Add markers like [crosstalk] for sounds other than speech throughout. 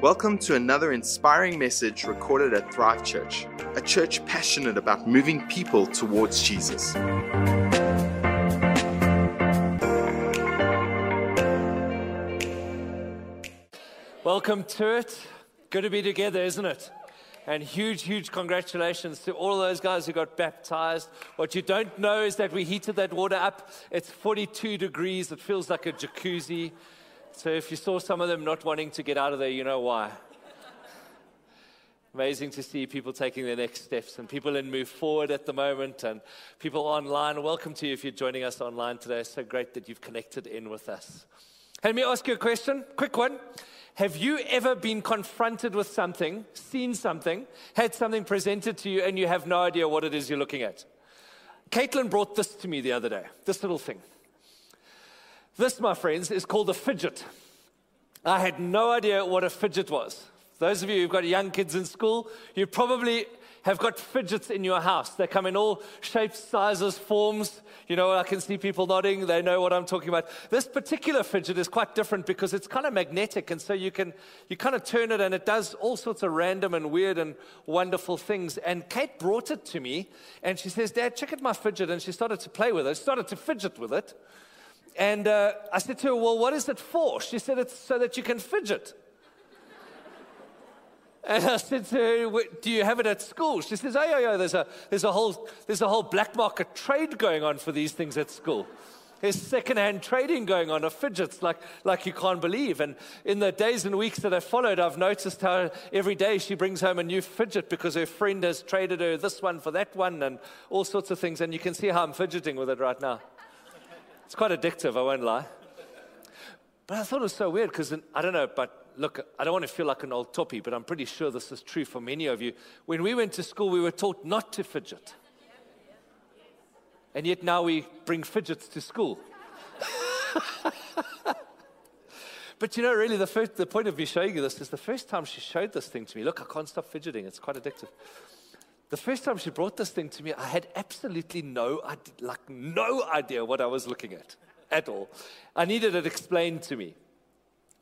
Welcome to another inspiring message recorded at Thrive Church, a church passionate about moving people towards Jesus. Welcome to it. Good to be together, isn't it? And huge, huge congratulations to all those guys who got baptized. What you don't know is that we heated that water up. It's 42 degrees. It feels like a jacuzzi. So if you saw some of them not wanting to get out of there, you know why. Amazing to see people taking their next steps and people in Move Forward at the moment and people online. Welcome to you if you're joining us online today. So great that you've connected in with us. Let me ask you a question, quick one. Have you ever been confronted with something, seen something, had something presented to you, and you have no idea what it is you're looking at? Caitlin brought this to me the other day, this little thing. This, my friends, is called a fidget. I had no idea what a fidget was. Those of you who've got young kids in school, you probably have got fidgets in your house. They come in all shapes, sizes, forms. You know, I can see people nodding. They know what I'm talking about. This particular fidget is quite different because it's kind of magnetic. And so you can, you kind of turn it and it does all sorts of random and weird and wonderful things. And Kate brought it to me and she says, Dad, check out my fidget. And she started to play with it, started to fidget with it. And uh, I said to her, Well, what is it for? She said, It's so that you can fidget. [laughs] And I said to her, Do you have it at school? She says, Oh, yeah, yeah, there's a, there's a, whole, there's a whole black market trade going on for these things at school. There's secondhand trading going on of fidgets like, like you can't believe. And in the days and weeks that have followed, I've noticed how every day she brings home a new fidget because her friend has traded her this one for that one and all sorts of things. And you can see how I'm fidgeting with it right now. It's quite addictive, I won't lie. But I thought it was so weird because I don't know, but look, I don't want to feel like an old toppy, but I'm pretty sure this is true for many of you. When we went to school, we were taught not to fidget. And yet now we bring fidgets to school. [laughs] but you know, really, the, first, the point of me showing you this is the first time she showed this thing to me. Look, I can't stop fidgeting, it's quite addictive. The first time she brought this thing to me, I had absolutely no, like, no idea what I was looking at at all. I needed it explained to me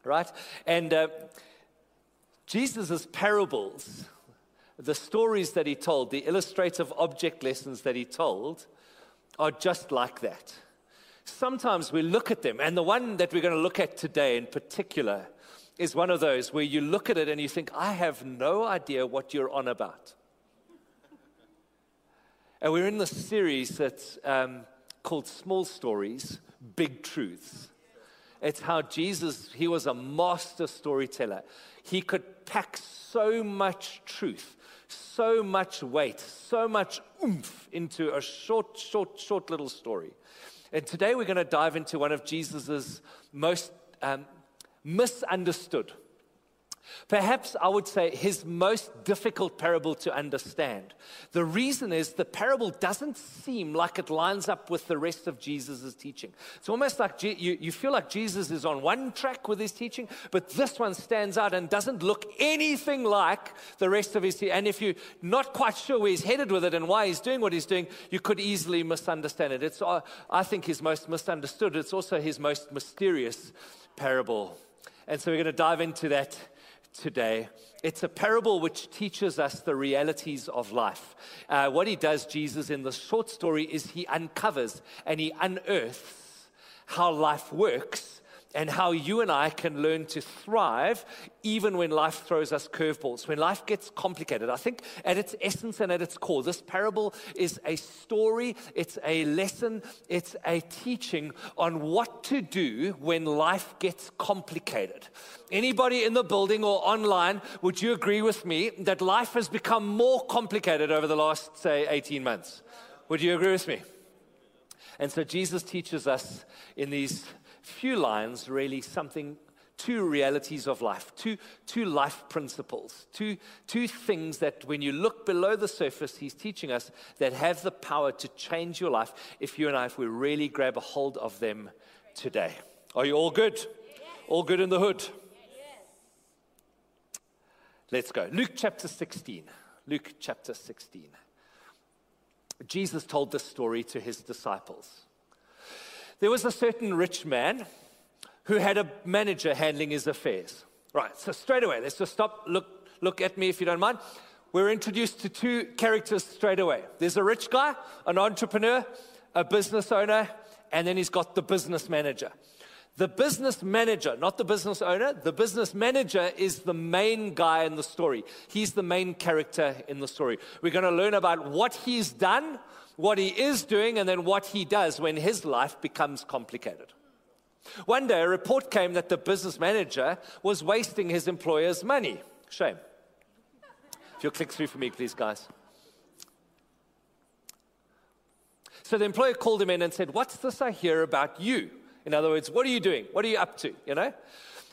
right? And uh, Jesus' parables, the stories that he told, the illustrative object lessons that he told, are just like that. Sometimes we look at them, and the one that we're going to look at today in particular is one of those where you look at it and you think, I have no idea what you're on about. And we're in this series that's um, called Small Stories, Big Truths. It's how Jesus, he was a master storyteller. He could pack so much truth, so much weight, so much oomph into a short, short, short little story. And today we're going to dive into one of Jesus's most um, misunderstood Perhaps I would say his most difficult parable to understand. The reason is the parable doesn't seem like it lines up with the rest of Jesus' teaching. It's almost like you, you feel like Jesus is on one track with his teaching, but this one stands out and doesn't look anything like the rest of his teaching. And if you're not quite sure where he's headed with it and why he's doing what he's doing, you could easily misunderstand it. It's, uh, I think, his most misunderstood. It's also his most mysterious parable. And so we're going to dive into that today. It's a parable which teaches us the realities of life. Uh, what he does, Jesus, in the short story, is he uncovers and he unearths how life works and how you and I can learn to thrive even when life throws us curveballs, when life gets complicated. I think at its essence and at its core, this parable is a story, it's a lesson, it's a teaching on what to do when life gets complicated. Anybody in the building or online, would you agree with me that life has become more complicated over the last, say, 18 months? Would you agree with me? And so Jesus teaches us in these few lines, really, something, two realities of life, two, two life principles, two, two things that when you look below the surface, he's teaching us that have the power to change your life if you and I, if we really grab a hold of them today. Are you all good? All good in the hood? Let's go. Luke chapter 16. Luke chapter 16. Jesus told this story to his disciples. There was a certain rich man who had a manager handling his affairs, Right, so straight away, let's just stop, look, look at me if you don't mind. We're introduced to two characters straight away. There's a rich guy, an entrepreneur, a business owner, and then he's got the business manager. The business manager, not the business owner, the business manager is the main guy in the story. He's the main character in the story. We're going to learn about what he's done, what he is doing, and then what he does when his life becomes complicated. One day, a report came that the business manager was wasting his employer's money. Shame. If you'll click through for me, please, guys. So the employer called him in and said, What's this I hear about you? In other words, what are you doing? What are you up to? You know?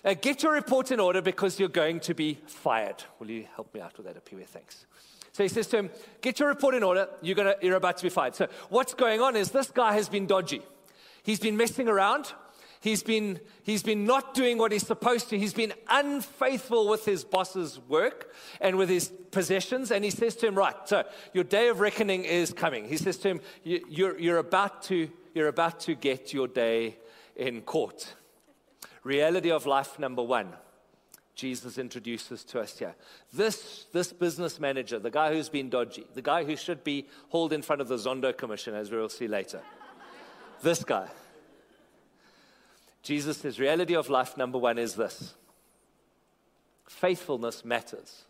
Uh, get your report in order because you're going to be fired. Will you help me out with that here? Thanks. So he says to him, Get your report in order. You're, gonna, you're about to be fired. So what's going on is this guy has been dodgy. He's been messing around. He's been, he's been not doing what he's supposed to. He's been unfaithful with his boss's work and with his possessions. And he says to him, Right, so your day of reckoning is coming. He says to him, You're, you're, about, to, you're about to get your day in court. Reality of life number one. Jesus introduces to us here. This, this business manager, the guy who's been dodgy, the guy who should be hauled in front of the Zondo Commission, as we'll see later. this guy Jesus says, reality of life number one is this faithfulness matters.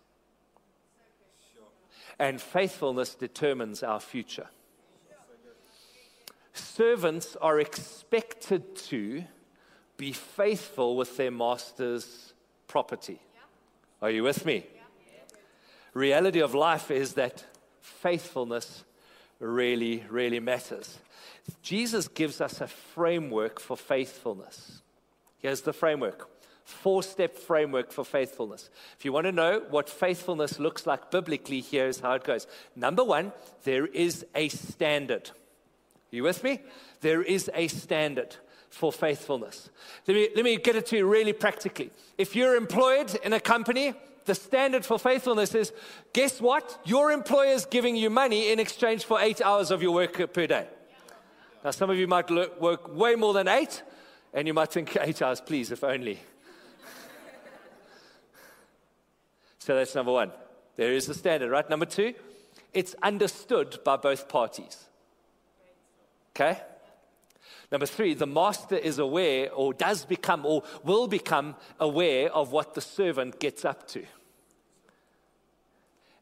And faithfulness determines our future. Servants are expected to be faithful with their master's property. Are you with me? Reality of life is that faithfulness really, really matters. Jesus gives us a framework for faithfulness. Here's the framework four step framework for faithfulness. If you want to know what faithfulness looks like biblically, here's how it goes. Number one, there is a standard. Are you with me? There is a standard for faithfulness. Let me, let me get it to you really practically. If you're employed in a company, the standard for faithfulness is guess what? Your employer is giving you money in exchange for eight hours of your work per day. Now, some of you might work way more than eight, and you might think, [laughs] eight hours, please, if only. so that's number one. There is a standard, right? Number two, it's understood by both parties. Okay? Number three, the master is aware or does become or will become aware of what the servant gets up to.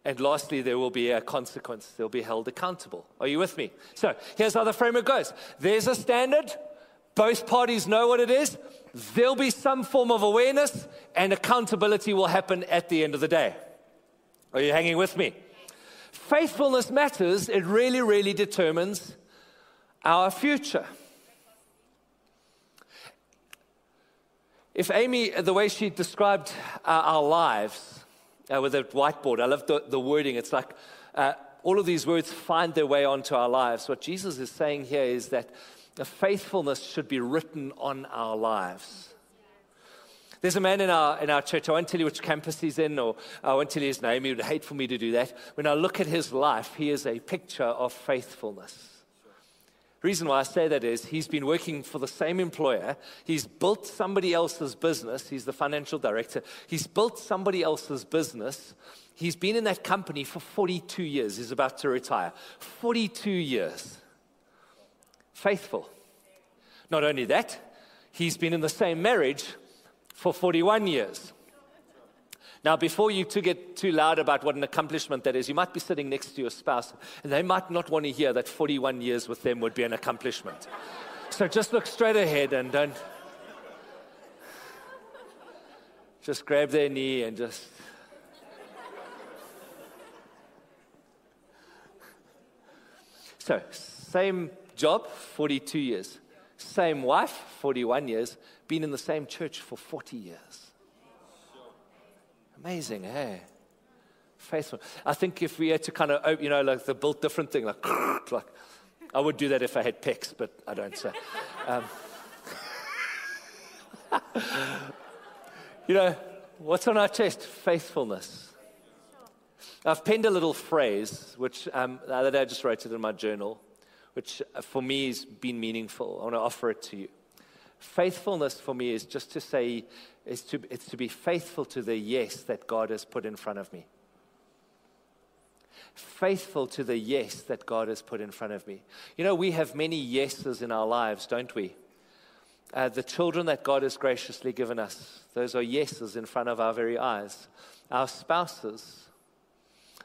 And lastly, there will be a consequence. They'll be held accountable. Are you with me? So here's how the framework goes there's a standard, both parties know what it is, there'll be some form of awareness, and accountability will happen at the end of the day. Are you hanging with me? Faithfulness matters, it really, really determines our future. If Amy, the way she described uh, our lives, uh, with a whiteboard. I love the, the wording. It's like uh, all of these words find their way onto our lives. What Jesus is saying here is that the faithfulness should be written on our lives. There's a man in our, in our church, I won't tell you which campus he's in, or I won't tell you his name, he would hate for me to do that. When I look at his life, he is a picture of faithfulness. Reason why I say that is he's been working for the same employer. He's built somebody else's business. He's the financial director. He's built somebody else's business. He's been in that company for 42 years. He's about to retire. 42 years. Faithful. Not only that, he's been in the same marriage for 41 years. Now, before you to get too loud about what an accomplishment that is, you might be sitting next to your spouse, and they might not want to hear that 41 years with them would be an accomplishment. [laughs] so just look straight ahead and don't. Just grab their knee and just. [laughs] So, same job, 42 years. Same wife, 41 years. Been in the same church for 40 years. Amazing, hey? Faithful. I think if we had to kind of, you know, like the built different thing, like, [laughs] like I would do that if I had pecs, but I don't. So, um, [laughs] you know, what's on our chest? Faithfulness. I've penned a little phrase, which um, the other day I just wrote it in my journal, which uh, for me has been meaningful. I want to offer it to you. Faithfulness for me is just to say, is to, it's to be faithful to the yes that God has put in front of me. Faithful to the yes that God has put in front of me. You know, we have many yeses in our lives, don't we? Uh, the children that God has graciously given us, those are yeses in front of our very eyes. Our spouses,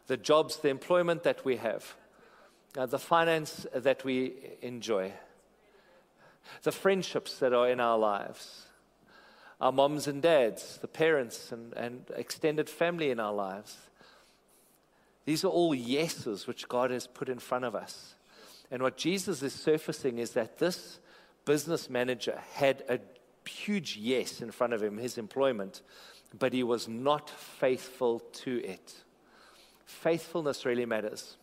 the jobs, the employment that we have, uh, the finance that we enjoy, the friendships that are in our lives, our moms and dads, the parents and, and extended family in our lives. These are all yeses which God has put in front of us. And what Jesus is surfacing is that this business manager had a huge yes in front of him, his employment, but he was not faithful to it. Faithfulness really matters.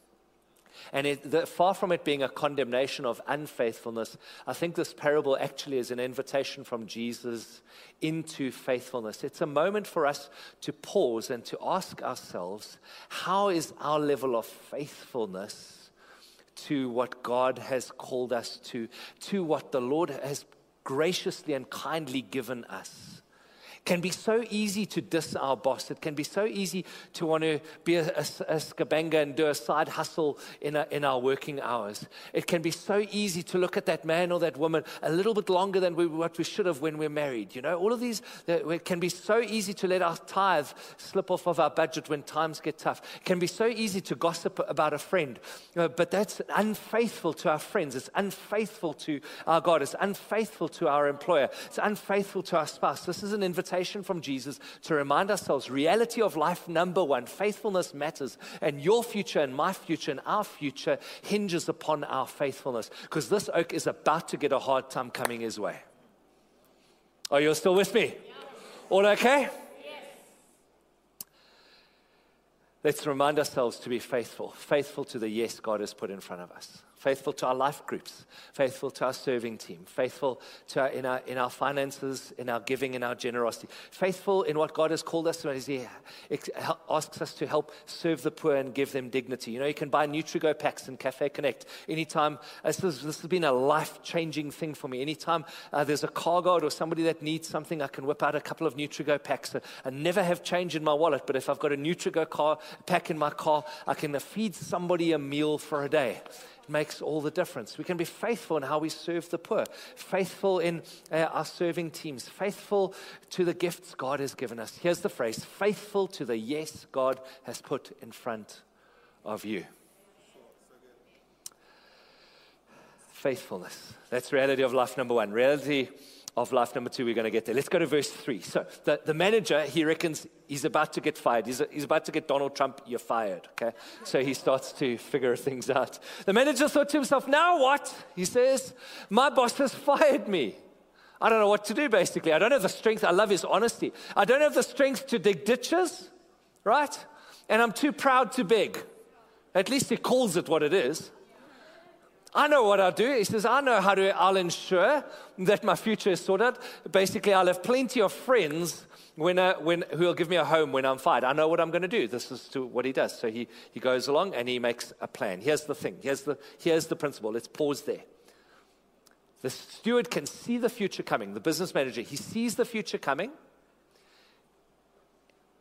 And it, the, far from it being a condemnation of unfaithfulness, I think this parable actually is an invitation from Jesus into faithfulness. It's a moment for us to pause and to ask ourselves how is our level of faithfulness to what God has called us to, to what the Lord has graciously and kindly given us? Can be so easy to diss our boss. It can be so easy to want to be a, a, a skabanga and do a side hustle in, a, in our working hours. It can be so easy to look at that man or that woman a little bit longer than we, what we should have when we're married. You know, all of these, it can be so easy to let our tithe slip off of our budget when times get tough. It can be so easy to gossip about a friend, uh, but that's unfaithful to our friends. It's unfaithful to our God. It's unfaithful to our employer. It's unfaithful to our spouse. This is an invitation invitation from Jesus to remind ourselves reality of life number one, faithfulness matters. And your future and my future and our future hinges upon our faithfulness because this oak is about to get a hard time coming his way. Are you still with me? All okay? Let's remind ourselves to be faithful, faithful to the yes God has put in front of us faithful to our life groups, faithful to our serving team, faithful to our, in, our, in our finances, in our giving, in our generosity, faithful in what God has called us to He asks us to help serve the poor and give them dignity. You know, you can buy Nutrigo packs in Cafe Connect anytime. This, is, this has been a life changing thing for me. Anytime uh, there's a car guard or somebody that needs something, I can whip out a couple of Nutrigo packs. I never have change in my wallet, but if I've got a Nutrigo car, pack in my car, I can feed somebody a meal for a day. Makes all the difference. We can be faithful in how we serve the poor, faithful in uh, our serving teams, faithful to the gifts God has given us. Here's the phrase faithful to the yes God has put in front of you. Faithfulness. That's reality of life number one. Reality of life number two, we're going to get there. Let's go to verse three. So the, the manager, he reckons he's about to get fired. He's, he's about to get Donald Trump, you're fired. Okay. So he starts to figure [laughs] things out. The manager thought to himself, now what? He says, my boss has [laughs] fired me. I don't know what to do, basically. I don't have the strength. I love his honesty. I don't have the strength to dig ditches, right? And I'm too proud to beg. At least he calls it what it is. I know what I'll do. He says, I know how to, I'll ensure that my future is sorted. Basically, I'll have plenty of friends when, uh, when, who will give me a home when I'm fired. I know what I'm going to do. This is to what he does. So he, he goes along and he makes a plan. Here's the thing. Here's the, here's the principle. Let's pause there. The steward can see the future coming. The business manager, he sees the future coming.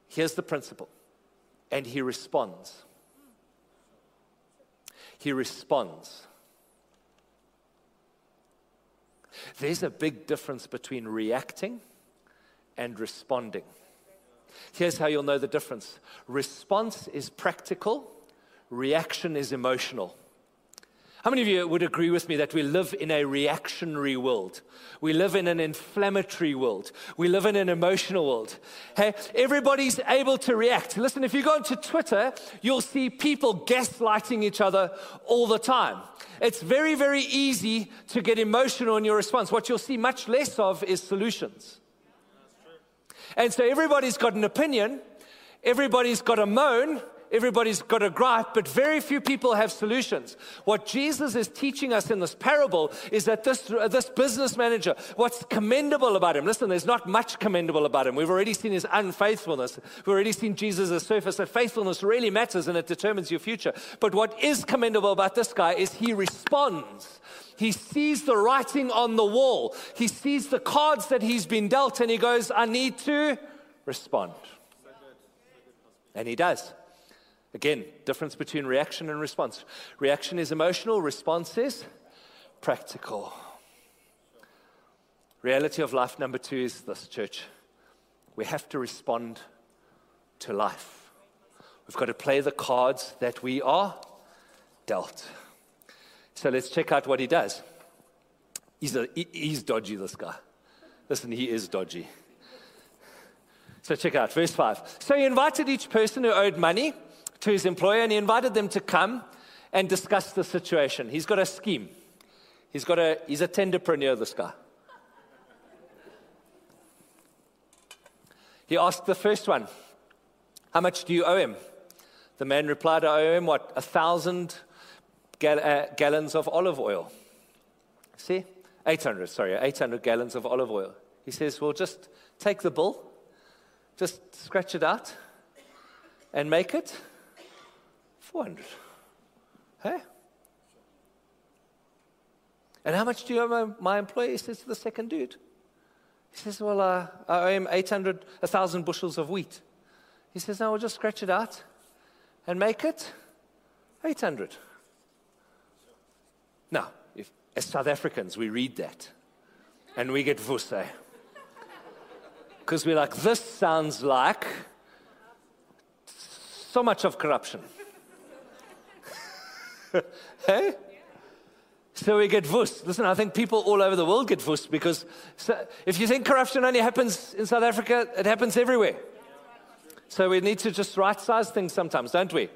Here's the principle. And he responds. He responds. There's a big difference between reacting and responding. Here's how you'll know the difference response is practical, reaction is emotional. How many of you would agree with me that we live in a reactionary world? We live in an inflammatory world. We live in an emotional world. Hey, everybody's able to react. Listen, if you go onto Twitter, you'll see people gaslighting each other all the time. It's very, very easy to get emotional in your response. What you'll see much less of is solutions. And so everybody's got an opinion, everybody's got a moan, Everybody's got a gripe, but very few people have solutions. What Jesus is teaching us in this parable is that this, uh, this business manager, what's commendable about him, listen, there's not much commendable about him. We've already seen his unfaithfulness. We've already seen Jesus' surface that faithfulness really matters and it determines your future. But what is commendable about this guy is he responds He sees the writing on the wall. He sees the cards that he's been dealt, and he goes, I need to respond. And he does. Again, difference between reaction and response. Reaction is emotional, response is practical. Reality of life number two is this, church. We have to respond to life. We've got to play the cards that we are dealt. So let's check out what he does. He's, a, he's dodgy, this guy. Listen, he is dodgy. So check out verse 5. So he invited each person who owed money to his employer and he invited them to come and discuss the situation. He's got a scheme. He's got a he's a tenderpreneur, this guy. He asked the first one, How much do you owe him? The man replied, I owe him what? A thousand gal- uh, gallons of olive oil. See? 800, sorry, 800 gallons of olive oil. He says, Well, just take the bill, just scratch it out, and make it 400. Hey? And how much do you owe my, employee? He says to the second dude. He says, Well, uh, I owe him 800, 1,000 bushels of wheat. He says, No, we'll just scratch it out and make it 800. Now, if, as South Africans, we read that and we get vusse. Because we're like, this sounds like so much of corruption. [laughs] hey? So we get vus. Listen, I think people all over the world get vus because so if you think corruption only happens in South Africa, it happens everywhere. So we need to just right size things sometimes, don't we?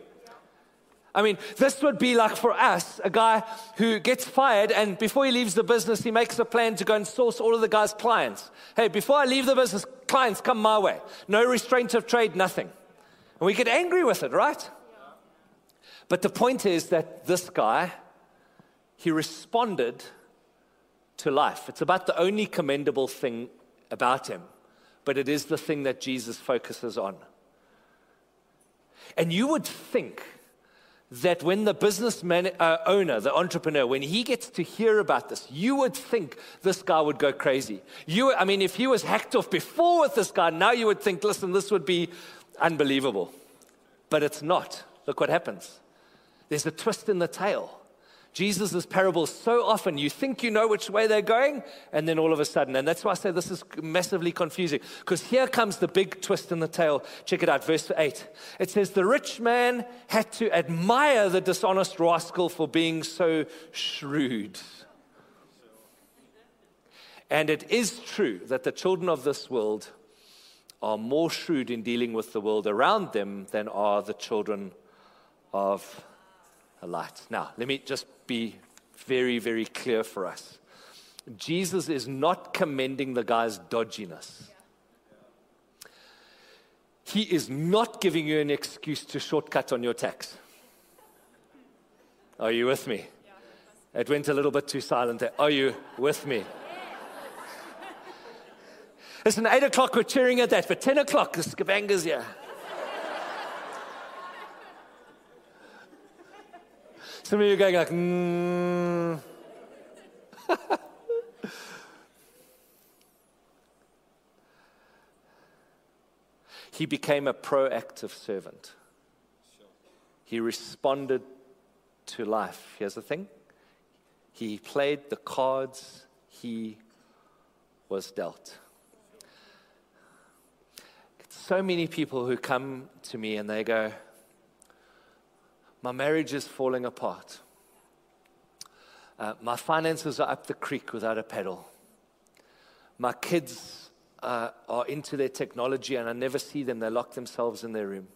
I mean, this would be like for us a guy who gets fired, and before he leaves the business, he makes a plan to go and source all of the guy's clients. Hey, before I leave the business, clients come my way. No restraint of trade, nothing. And we get angry with it, right? But the point is that this guy, he responded to life. It's about the only commendable thing about him, but it is the thing that Jesus focuses on. And you would think that when the business man, uh, owner, the entrepreneur, when he gets to hear about this, you would think this guy would go crazy. You, I mean, if he was hacked off before with this guy, now you would think, listen, this would be unbelievable. But it's not. Look what happens. There's a twist in the tale. Jesus' parables so often, you think you know which way they're going, and then all of a sudden, and that's why I say this is massively confusing, because here comes the big twist in the tale. Check it out, verse 8. It says, The rich man had to admire the dishonest rascal for being so shrewd. And it is true that the children of this world are more shrewd in dealing with the world around them than are the children of a light. Now, let me just be very, very clear for us. Jesus is not commending the guy's dodginess. He is not giving you an excuse to shortcut on your tax. Are you with me? It went a little bit too silent there. Are you with me? Listen, 8 o'clock, we're cheering at that. But 10 o'clock, the Skabanga's here. Some of you are going like, mm. he became a proactive servant. He responded to life. Here's the thing he played the cards he was dealt. So many people who come to me and they go, my marriage is falling apart. Uh, my finances are up the creek without a paddle. My kids uh, are into their technology and I never see them. They lock themselves in their room.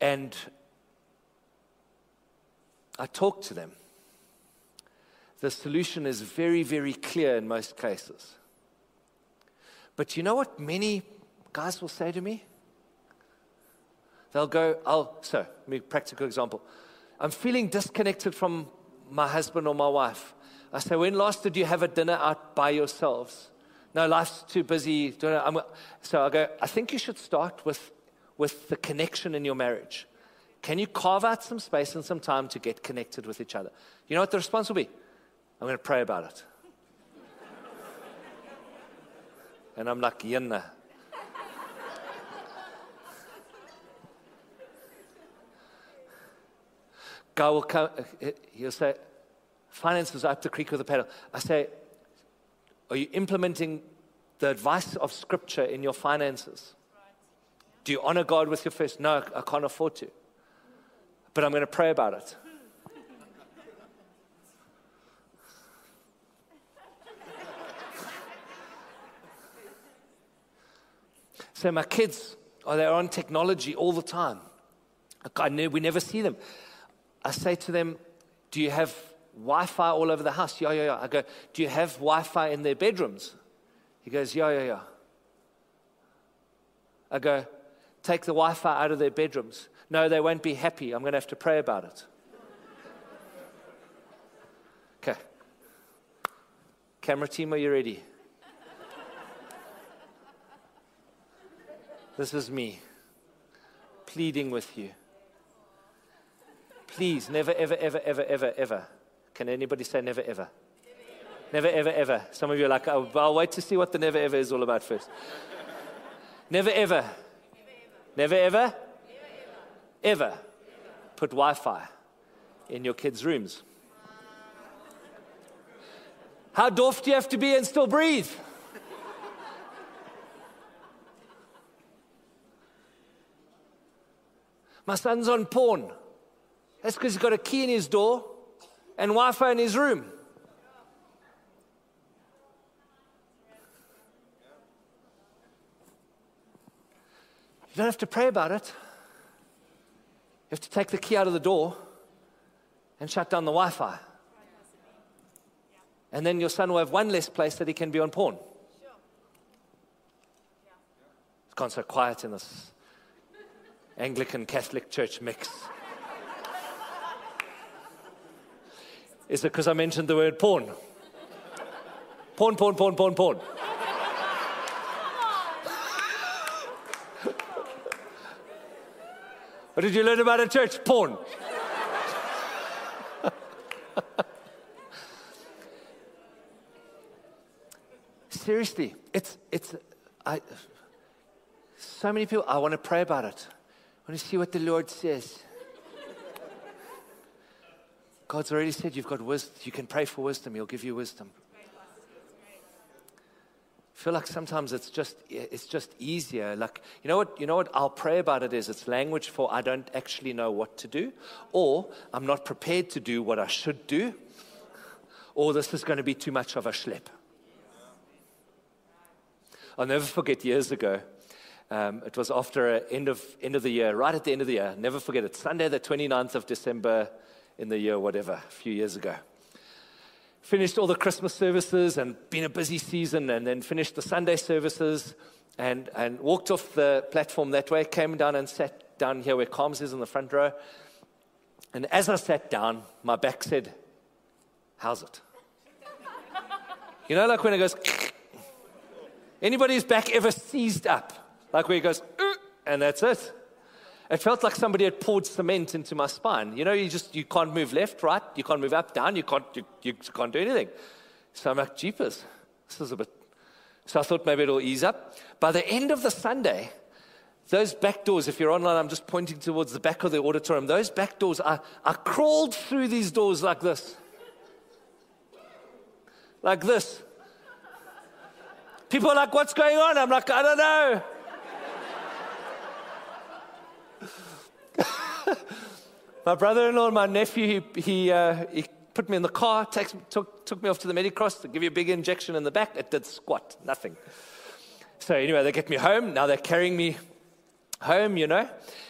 And I talk to them. The solution is very, very clear in most cases. But you know what many guys will say to me? They'll go, oh, I'll, so, me practical example. I'm feeling disconnected from my husband or my wife. I say, when last did you have a dinner out by yourselves? No, life's too busy. So I go, I think you should start with, with the connection in your marriage. Can you carve out some space and some time to get connected with each other? You know what the response will be? I'm going to pray about it. and I'm like, Yenna. Guy will come, uh, he'll say, finances are up the creek with a paddle. I say, are you implementing the advice of Scripture in your finances? Do you honor God with your first? No, I can't afford to. But I'm going to pray about it. [laughs] so my kids, are—they're on technology all the time? I ne- we never see them. I say to them, Do you have Wi Fi all over the house? Yeah, yeah, yeah. I go, Do you have Wi Fi in their bedrooms? He goes, Yeah, yeah, yeah. I go, Take the Wi Fi out of their bedrooms. No, they won't be happy. I'm going to have to pray about it. [laughs] Okay. Camera team, are you ready? This is me pleading with you. Please, never, ever, ever, ever, ever, ever. Can anybody say never, ever? Never, ever, ever. Some of you are like, oh, I'll wait to see what the never, ever is all about first. never, ever. Never, ever. Ever put Wi Fi in your kids' rooms. How doof do you have to be and still breathe? My son's on porn. That's because he's got a key in his door and Wi Fi in his room. You don't have to pray about it. You have to take the key out of the door and shut down the Wi Fi. And then your son will have one less place that he can be on porn. It's gone so quiet in this Anglican Catholic church mix. Is it because I mentioned the word porn? Porn, porn, porn, porn, porn. What did you learn about a church? Porn. Seriously, it's, it's, I, so many people, I want to pray about it. I want to see what the Lord says. God's already said you've got wisdom. You can pray for wisdom, He'll give you wisdom. I feel like sometimes it's just it's just easier. Like you know what you know what I'll pray about it is it's language for I don't actually know what to do, or I'm not prepared to do what I should do, or this is going to be too much of a schlep. I'll never forget years ago. Um, it was after end of end of the year, right at the end of the year. Never forget it. Sunday, the 29th of December, in the year, whatever, a few years ago. Finished all the Christmas services and been a busy season, and then finished the Sunday services and, and walked off the platform that way, came down and sat down here where Calms is in the front row. And as I sat down, my back said, How's it? [laughs] You know, like when it goes, [laughs] anybody's back ever seized up? Like where it goes, [laughs] and that's it. It felt like somebody had poured cement into my spine. You know, you just you can't move left, right, you can't move up, down, you can't you, you can't do anything. So I'm like, jeepers, this is a bit. So I thought maybe it'll ease up. By the end of the Sunday, those back doors, if you're online, I'm just pointing towards the back of the auditorium. Those back doors, I, I crawled through these doors like this. Like this. People are like, what's going on? I'm like, I don't know. My brother-in-law and my nephew, he, he, uh, he put me in the car, takes, took, took me off to the Medicross to give you a big injection in the back. It did squat, nothing. So anyway, they get me home. Now they're carrying me home, you know,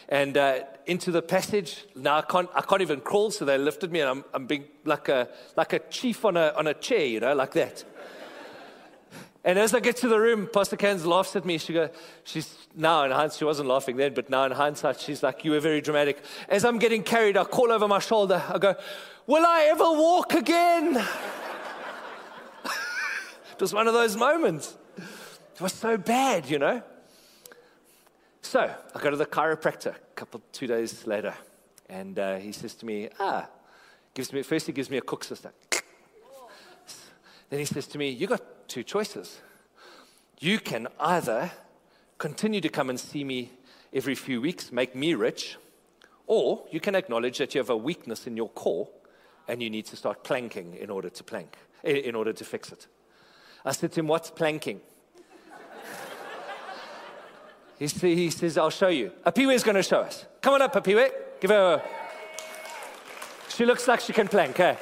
and uh, into the passage. Now I can't, I can't even crawl, so they lifted me, and I'm, I'm being like a, like a chief on a, on a chair, you know, like that. And as I get to the room, Pastor Kans laughs at me. She goes, she's now in hindsight, she wasn't laughing then, but now in hindsight, she's like, You were very dramatic. As I'm getting carried, I call over my shoulder. I go, Will I ever walk again? [laughs] it was one of those moments. It was so bad, you know. So I go to the chiropractor a couple, two days later. And uh, he says to me, Ah, gives me, first he gives me a koeksister. Then he says to me, You got two choices. You can either continue to come and see me every few weeks, make me rich, or you can acknowledge that you have a weakness in your core and you need to start planking in order to plank, in order to fix it. I said to him, What's planking? [laughs] he, he says, I'll show you. Apiwe is going to show us. Come on up, Apiwe. Give her a. She looks like she can plank, eh?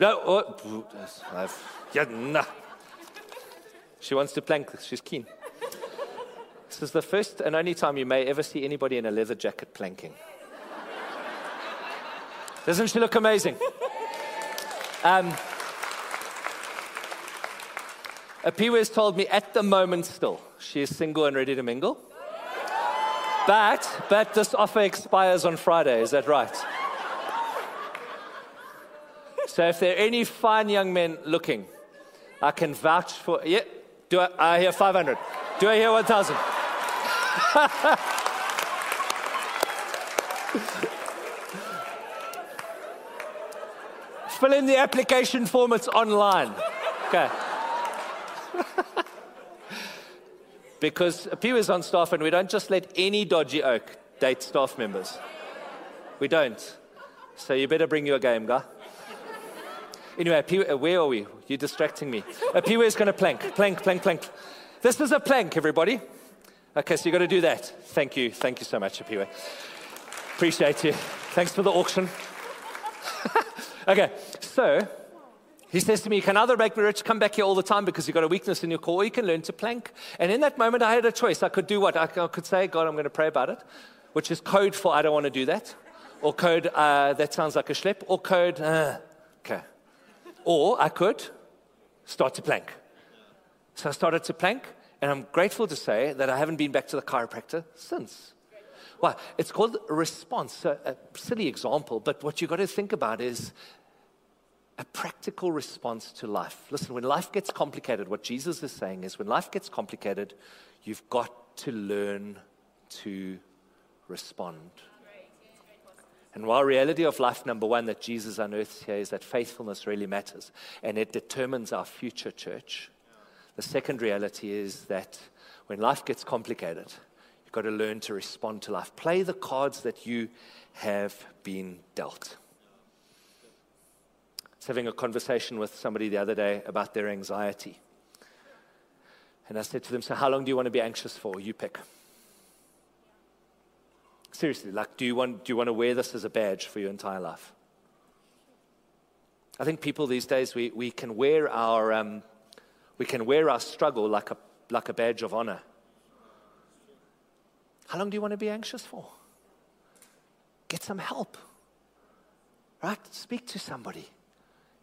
No, oh, yeah, nah. She wants to plank, she's keen. This is the first and only time you may ever see anybody in a leather jacket planking. Doesn't she look amazing? Um, Apiwa has told me at the moment still she is single and ready to mingle. But, but this offer expires on Friday, is that right? So if there are any fine young men looking, I can vouch for. Yeah, do I, I hear 500? Do I hear 1,000? [laughs] Fill in the application form, it's online. Okay. [laughs] because Apiwa is on staff and we don't just let any dodgy oak date staff members. We don't. So you better bring your game, guy. Anyway, Apiwa, where are we? You're distracting me. Apiwa is going to plank, plank, plank, plank. This is a plank, everybody. Okay, so you've got to do that. Thank you. Thank you so much, Apiwa. Appreciate you. Thanks for the auction. [laughs] okay, so he says to me, You can either make me rich, come back here all the time because you've got a weakness in your core, or you can learn to plank. And in that moment, I had a choice. I could do what? I could say, God, I'm going to pray about it, which is code for I don't want to do that, or code uh, that sounds like a schlep, or code, uh, okay. Or I could start to plank. So I started to plank, and I'm grateful to say that I haven't been back to the chiropractor since. Well, it's called response, a silly example, but what you've got to think about is a practical response to life. Listen, when life gets complicated, what Jesus is saying is when life gets complicated, you've got to learn to respond. And while reality of life number one that Jesus unearths here is that faithfulness really matters and it determines our future church, the second reality is that when life gets complicated, you've got to learn to respond to life. Play the cards that you have been dealt I was having a conversation with somebody the other day about their anxiety. And I said to them, So, how long do you want to be anxious for? You pick. Seriously, like, do you, want, do you want to wear this as a badge for your entire life? I think people these days, we, we, can, wear our, um, we can wear our struggle like a, like a badge of honor. How long do you want to be anxious for? Get some help, right? Speak to somebody.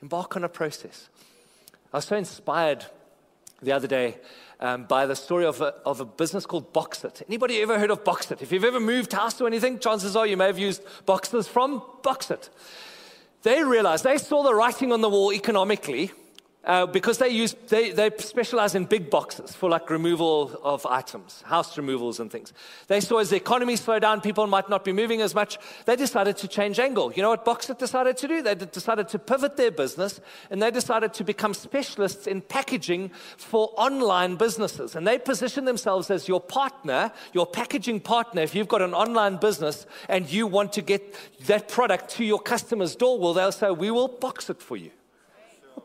Embark on a process. I was so inspired the other day um, by the story of a, of a business called Boxit. Anybody ever heard of Boxit? If you've ever moved house or anything, chances are you may have used boxes from Boxit. They realized, they saw the writing on the wall economically uh, because they use they, they specialize in big boxes for like removal of items, house removals and things. They saw as the economy slowed down, people might not be moving as much. They decided to change angle. You know what Boxit decided to do? They decided to pivot their business and they decided to become specialists in packaging for online businesses. And they positioned themselves as your partner, your packaging partner. If you've got an online business and you want to get that product to your customer's door, well, they'll say, we will box it for you.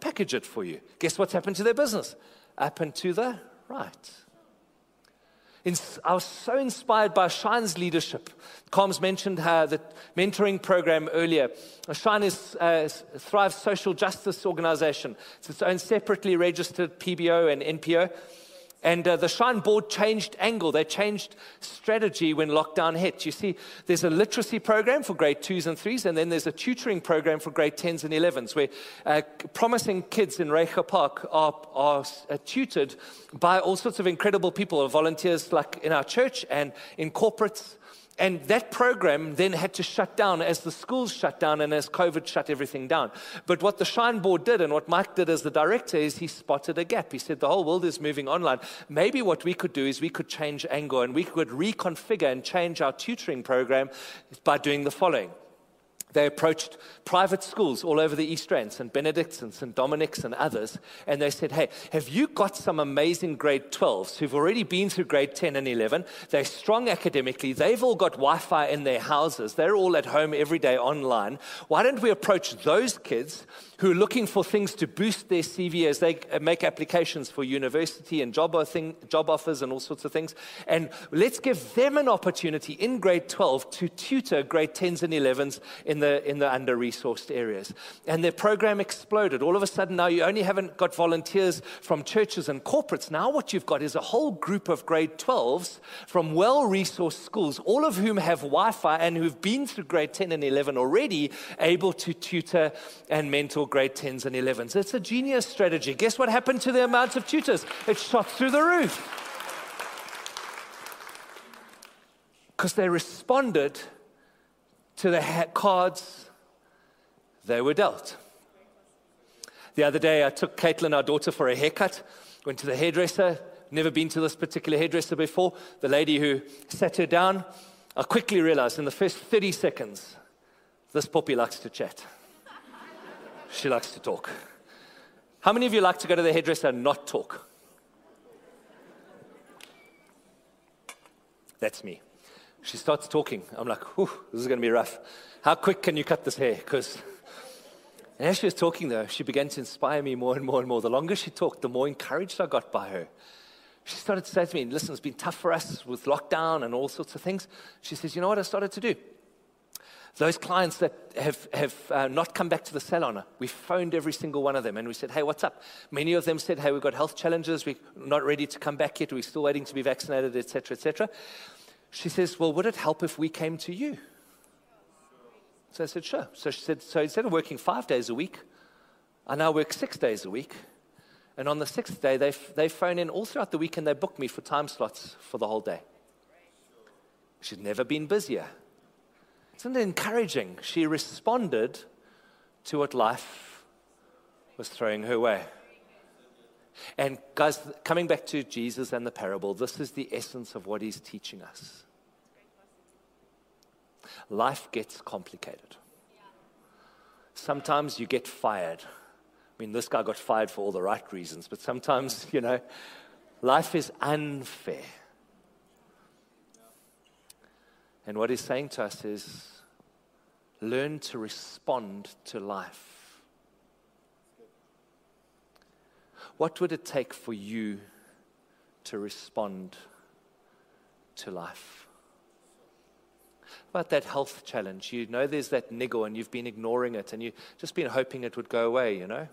Package it for you. Guess what's happened to their business? Up and to the right. In, I was so inspired by Shine's leadership. Coms mentioned her, the mentoring program earlier. Shine is uh, Thrive Social Justice Organization. It's its own separately registered PBO and NPO. And uh, the Shine board changed angle. They changed strategy when lockdown hit. You see, there's a literacy program for grade twos and threes, and then there's a tutoring program for grade 10s and 11s, where uh, promising kids in Reiger Park are, are uh, tutored by all sorts of incredible people, volunteers like in our church and in corporates And that program then had to shut down as the schools shut down and as COVID shut everything down. But what the Shine Board did and what Mike did as the director is he spotted a gap. He said, The whole world is moving online. Maybe what we could do is we could change angle and we could reconfigure and change our tutoring program by doing the following. They approached private schools all over the East Rand, St. Benedict's and St. Dominic's and others, and they said, Hey, have you got some amazing grade 12s who've already been through grade 10 and 11? They're strong academically, they've all got Wi Fi in their houses, they're all at home every day online. Why don't we approach those kids who are looking for things to boost their CV as they uh, make applications for university and job, thing, job offers and all sorts of things? And let's give them an opportunity in grade 12 to tutor grade 10s and 11s in the, in the under resourced areas. And their program exploded. All of a sudden, now you only haven't got volunteers from churches and corporates. Now, what you've got is a whole group of grade 12s from well resourced schools, all of whom have Wi Fi and who've been through grade 10 and 11 already, able to tutor and mentor grade 10s and 11s. It's a genius strategy. Guess what happened to the amount of tutors? It shot through the roof. Because they responded to the cards they were dealt. The other day, I took Caitlin, our daughter, for a haircut. Went to the hairdresser. Never been to this particular hairdresser before. The lady who sat her down, I quickly realized in the first 30 seconds, this puppy likes to chat. She likes to talk. How many of you like to go to the hairdresser and not talk? That's me. She starts talking. I'm like, whew, this is going to be rough. How quick can you cut this hair? Because as she was talking, though, she began to inspire me more and more and more. The longer she talked, the more encouraged I got by her. She started to say to me, Listen, it's been tough for us with lockdown and all sorts of things. She says, You know what I started to do? Those clients that have, have uh, not come back to the salon, we phoned every single one of them and we said, Hey, what's up? Many of them said, Hey, we've got health challenges. We're not ready to come back yet. We're still waiting to be vaccinated, etc., etc. She says, Well, would it help if we came to you? So I said, Sure. So she said, So instead of working five days a week, I now work six days a week. And on the sixth day, they, they phone in all throughout the week and they book me for time slots for the whole day. She's never been busier. Isn't it encouraging? She responded to what life was throwing her way. And guys, coming back to Jesus and the parable, this is the essence of what he's teaching us. Life gets complicated. Sometimes you get fired. I mean, this guy got fired for all the right reasons, but sometimes, [laughs] you know, life is unfair. And what he's saying to us is learn to respond to life. What would it take for you to respond to life? About that health challenge, you know there's that niggle and you've been ignoring it and you've just been hoping it would go away, you know?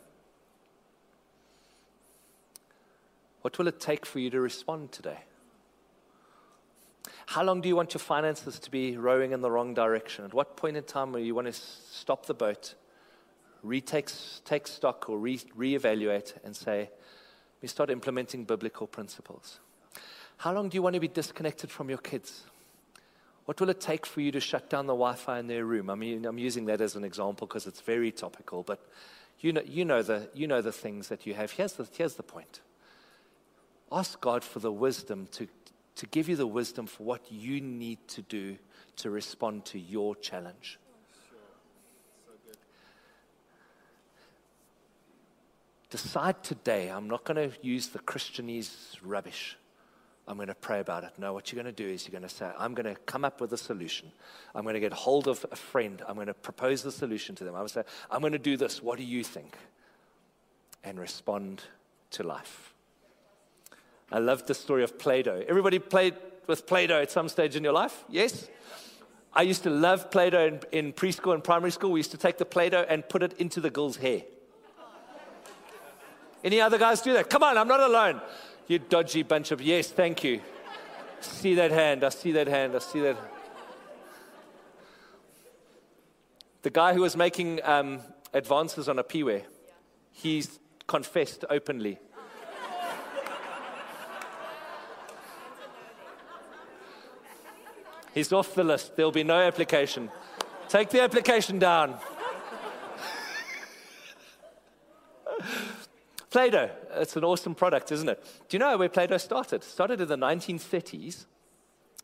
What will it take for you to respond today? How long do you want your finances to be rowing in the wrong direction? At what point in time will you want to stop the boat retake take stock or re, reevaluate and say, we start implementing biblical principles. How long do you want to be disconnected from your kids? What will it take for you to shut down the Wi Fi in their room? I mean, I'm using that as an example because it's very topical, but you know, you, know the, you know the things that you have. Here's the, here's the point ask God for the wisdom to, to give you the wisdom for what you need to do to respond to your challenge. Decide today, I'm not going to use the Christianese rubbish. I'm going to pray about it. No, what you're going to do is you're going to say, I'm going to come up with a solution. I'm going to get hold of a friend. I'm going to propose the solution to them. I'm going to say, I'm going to do this. What do you think? And respond to life. I love the story of Play Doh. Everybody played with Play Doh at some stage in your life? Yes? I used to love Play Doh in, in preschool and primary school. We used to take the Play Doh and put it into the girl's hair. Any other guys do that? Come on, I'm not alone. You dodgy bunch of, yes, thank you. See that hand, I see that hand, I see that. The guy who was making um, advances on a peeware, he's confessed openly. He's off the list. There'll be no application. Take the application down. Play Doh, it's an awesome product, isn't it? Do you know where Play Doh started? Started in the 1930s.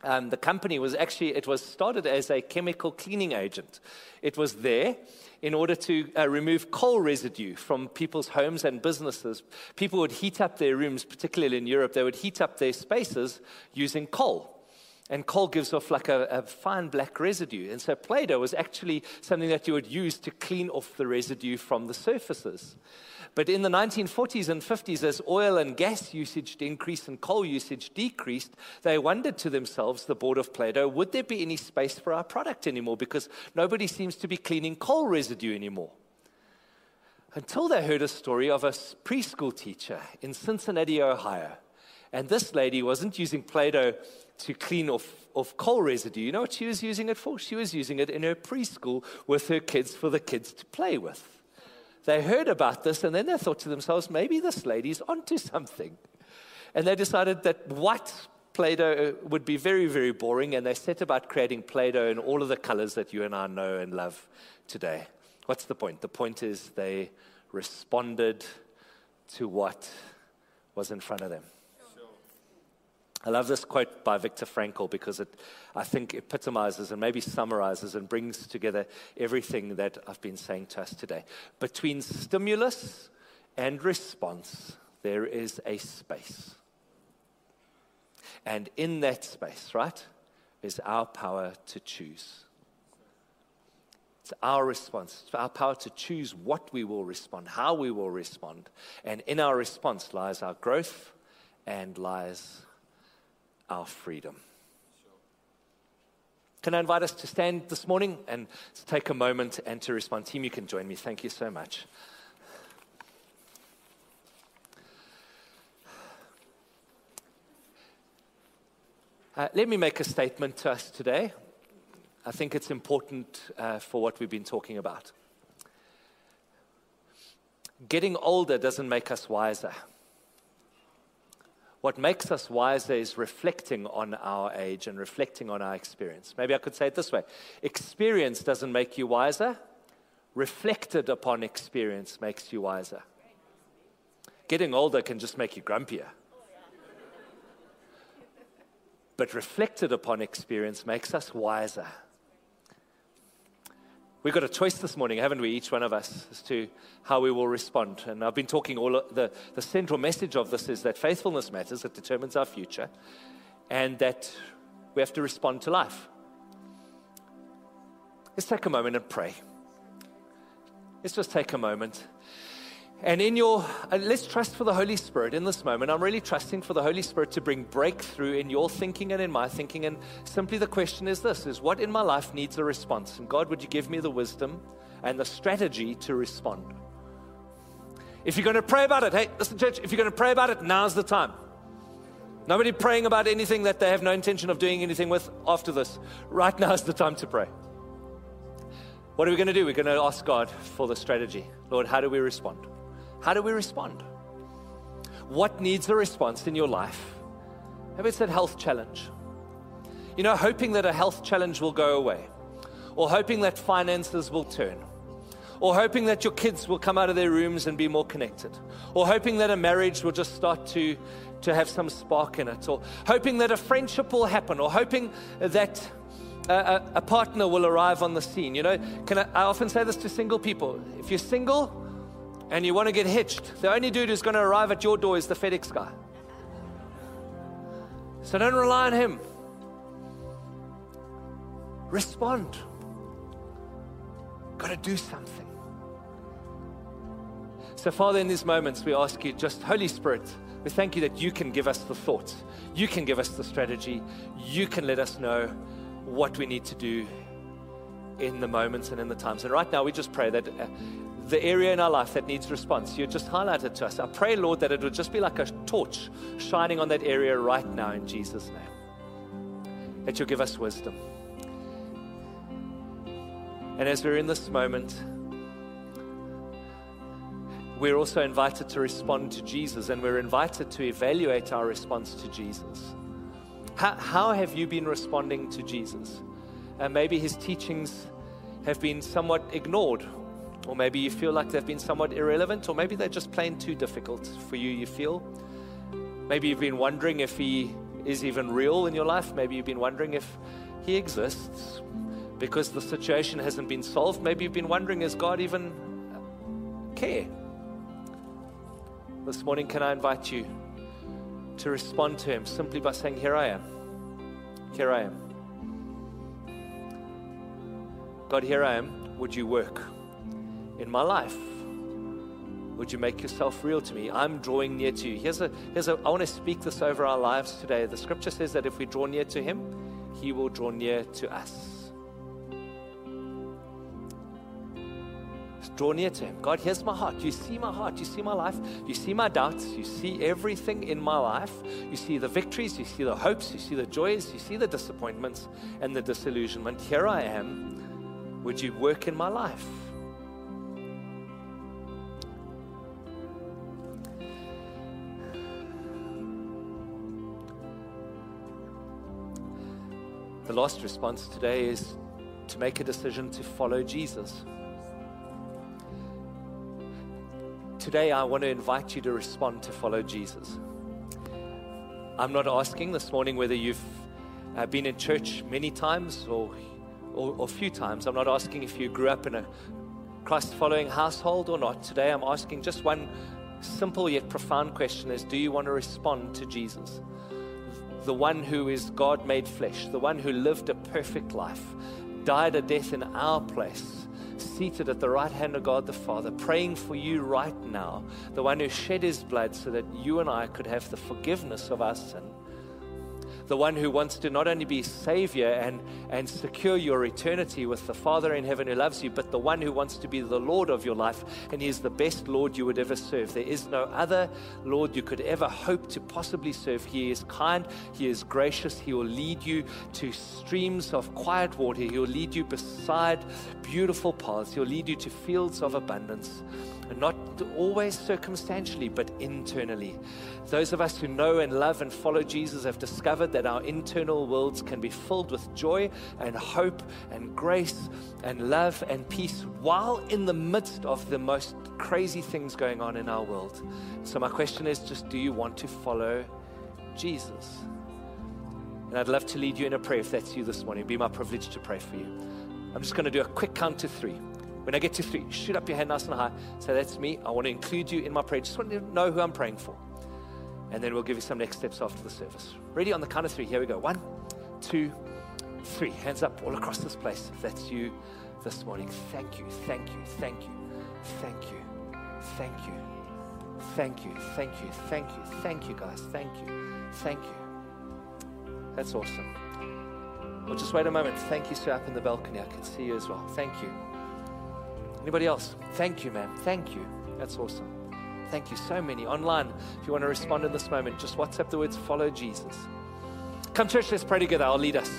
Um, the company was actually, it was started as a chemical cleaning agent. It was there in order to uh, remove coal residue from people's homes and businesses. People would heat up their rooms, particularly in Europe, they would heat up their spaces using coal. And coal gives off like a, a fine black residue. And so Play Doh was actually something that you would use to clean off the residue from the surfaces. But in the 1940s and 50s, as oil and gas usage increased and coal usage decreased, they wondered to themselves, the board of Play Doh, would there be any space for our product anymore? Because nobody seems to be cleaning coal residue anymore. Until they heard a story of a preschool teacher in Cincinnati, Ohio. And this lady wasn't using Play Doh to clean off, off coal residue. You know what she was using it for? She was using it in her preschool with her kids for the kids to play with. They heard about this and then they thought to themselves, maybe this lady's onto something. And they decided that white Play Doh uh, would be very, very boring, and they set about creating Play Doh in all of the colors that you and I know and love today. What's the point? The point is they responded to what was in front of them. I love this quote by Viktor Frankl because it, I think, epitomizes and maybe summarizes and brings together everything that I've been saying to us today. Between stimulus and response, there is a space. And in that space, right, is our power to choose. It's our response. It's our power to choose what we will respond, how we will respond. And in our response lies our growth and lies our freedom. Can I invite us to stand this morning and to take a moment and to respond? Team, you can join me. Thank you so much. Uh, let me make a statement to us today. I think it's important uh, for what we've been talking about. Getting older doesn't make us wiser. What makes us wiser is reflecting on our age and reflecting on our experience. Maybe I could say it this way experience doesn't make you wiser, reflected upon experience makes you wiser. Getting older can just make you grumpier. But reflected upon experience makes us wiser. We've got a choice this morning, haven't we, each one of us, as to how we will respond. And I've been talking all the, the central message of this is that faithfulness matters, it determines our future, and that we have to respond to life. Let's take a moment and pray. Let's just take a moment and in your, uh, let's trust for the Holy Spirit in this moment. I'm really trusting for the Holy Spirit to bring breakthrough in your thinking and in my thinking. And simply the question is this is what in my life needs a response? And God, would you give me the wisdom and the strategy to respond? If you're going to pray about it, hey, listen, church, if you're going to pray about it, now's the time. Nobody praying about anything that they have no intention of doing anything with after this. Right now is the time to pray. What are we going to do? We're going to ask God for the strategy. Lord, how do we respond? How do we respond? What needs a response in your life? Maybe it's that health challenge. You know, hoping that a health challenge will go away, or hoping that finances will turn, or hoping that your kids will come out of their rooms and be more connected, or hoping that a marriage will just start to, to have some spark in it, or hoping that a friendship will happen, or hoping that a, a, partner will arrive on the scene. You know, can I, I often say this to single people if you're single, and you want to get hitched, the only dude who's going to arrive at your door is the FedEx guy. So don't rely on him. Respond. Got to do something. So, Father, in these moments, we ask you, just Holy Spirit, we thank you that you can give us the thoughts, you can give us the strategy, you can let us know what we need to do in the moments and in the times. And right now, we just pray that. Uh, The area in our life that needs response, you just highlighted to us. I pray, Lord, that it would just be like a torch shining on that area right now in Jesus' name. That you'll give us wisdom. And as we're in this moment, we're also invited to respond to Jesus and we're invited to evaluate our response to Jesus. How, how have you been responding to Jesus? And maybe his teachings have been somewhat ignored, or maybe you feel like they've been somewhat irrelevant, or maybe they're just plain too difficult for you, you feel. Maybe you've been wondering if he is even real in your life. Maybe you've been wondering if he exists because the situation hasn't been solved. Maybe you've been wondering, is God even care? This morning, can I invite you to respond to Him simply by saying, Here I am. Here I am. God, here I am. Would you work in my life? Would you make yourself real to me? I'm drawing near to you. Here's a, here's a, I want to speak this over our lives today. The scripture says that if we draw near to Him, He will draw near to us. draw near to Him. God, here's my heart. You see my heart. You see my life. You see my doubts. You see everything in my life. You see the victories. You see the hopes. You see the joys. You see the disappointments and the disillusionment. Here I am. Would you work in my life? Last response today is to make a decision to follow Jesus. today I want to invite you to respond to follow Jesus. I'm not asking this morning whether you've uh, been in church many times or, or, or few times. I'm not asking if you grew up in a Christ following household or not. Today I'm asking just one simple yet profound question is do you want to respond to Jesus? The one who is God made flesh, the one who lived a perfect life, died a death in our place seated at the right hand of God the Father, praying for you right now, the one who shed his blood so that you and I could have the forgiveness of our sin the one who wants to not only be Savior and, and secure your eternity with the Father in heaven who loves you, but the one who wants to be the Lord of your life. And He is the best Lord you would ever serve. There is no other Lord you could ever hope to possibly serve. He is kind, He is gracious, He will lead you to streams of quiet water, He will lead you beside beautiful paths, He'll lead you to fields of abundance and not always circumstantially, but internally. Those of us who know and love and follow Jesus have discovered that our internal worlds can be filled with joy and hope and grace and love and peace while in the midst of the most crazy things going on in our world. So, my question is just do you want to follow Jesus? And I'd love to lead you in a prayer if that's you this morning. It'd be my privilege to pray for you. I'm just going to do a quick count to three. When I get to three, shoot up your hand nice and high. Say, That's me. I want to include you in my prayer. Just want to know who I'm praying for. And then we'll give you some next steps after the service. Ready on the count of three. Here we go. One, two, three. Hands up all across this place. If that's you this morning, thank you, thank you, thank you, thank you, thank you, thank you, thank you, thank you, thank you, guys. Thank you, thank you. That's awesome. Well, just wait a moment. Thank you, sir, up in the balcony. I can see you as well. Thank you. Anybody else? Thank you, ma'am. Thank you. That's awesome. Thank you. So many online. If you want to respond in this moment, just WhatsApp the words follow Jesus. Come, church, let's pray together. I'll lead us.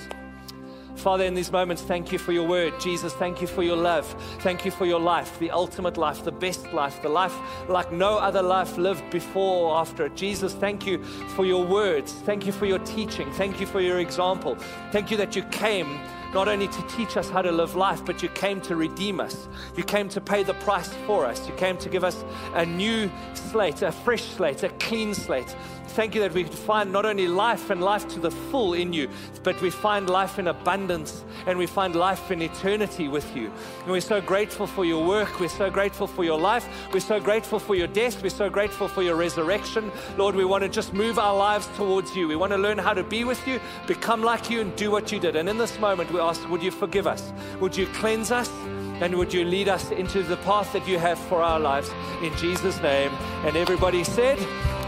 Father, in these moments, thank you for your word. Jesus, thank you for your love. Thank you for your life, the ultimate life, the best life, the life like no other life lived before or after it. Jesus, thank you for your words. Thank you for your teaching. Thank you for your example. Thank you that you came not only to teach us how to live life, but you came to redeem us. You came to pay the price for us. You came to give us a new slate, a fresh slate, a clean slate. Thank you that we find not only life and life to the full in you, but we find life in abundance and we find life in eternity with you. And we're so grateful for your work. We're so grateful for your life. We're so grateful for your death. We're so grateful for your resurrection. Lord, we want to just move our lives towards you. We want to learn how to be with you, become like you, and do what you did. And in this moment, we ask, would you forgive us? Would you cleanse us? And would you lead us into the path that you have for our lives in Jesus' name? And everybody said,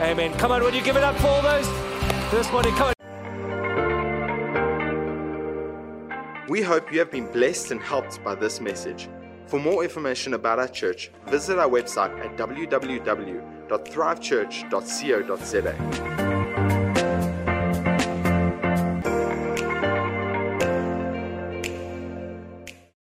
Amen. Come on, would you give it up for all those this morning? Come on. We hope you have been blessed and helped by this message. For more information about our church, visit our website at www.thrivechurch.co.za.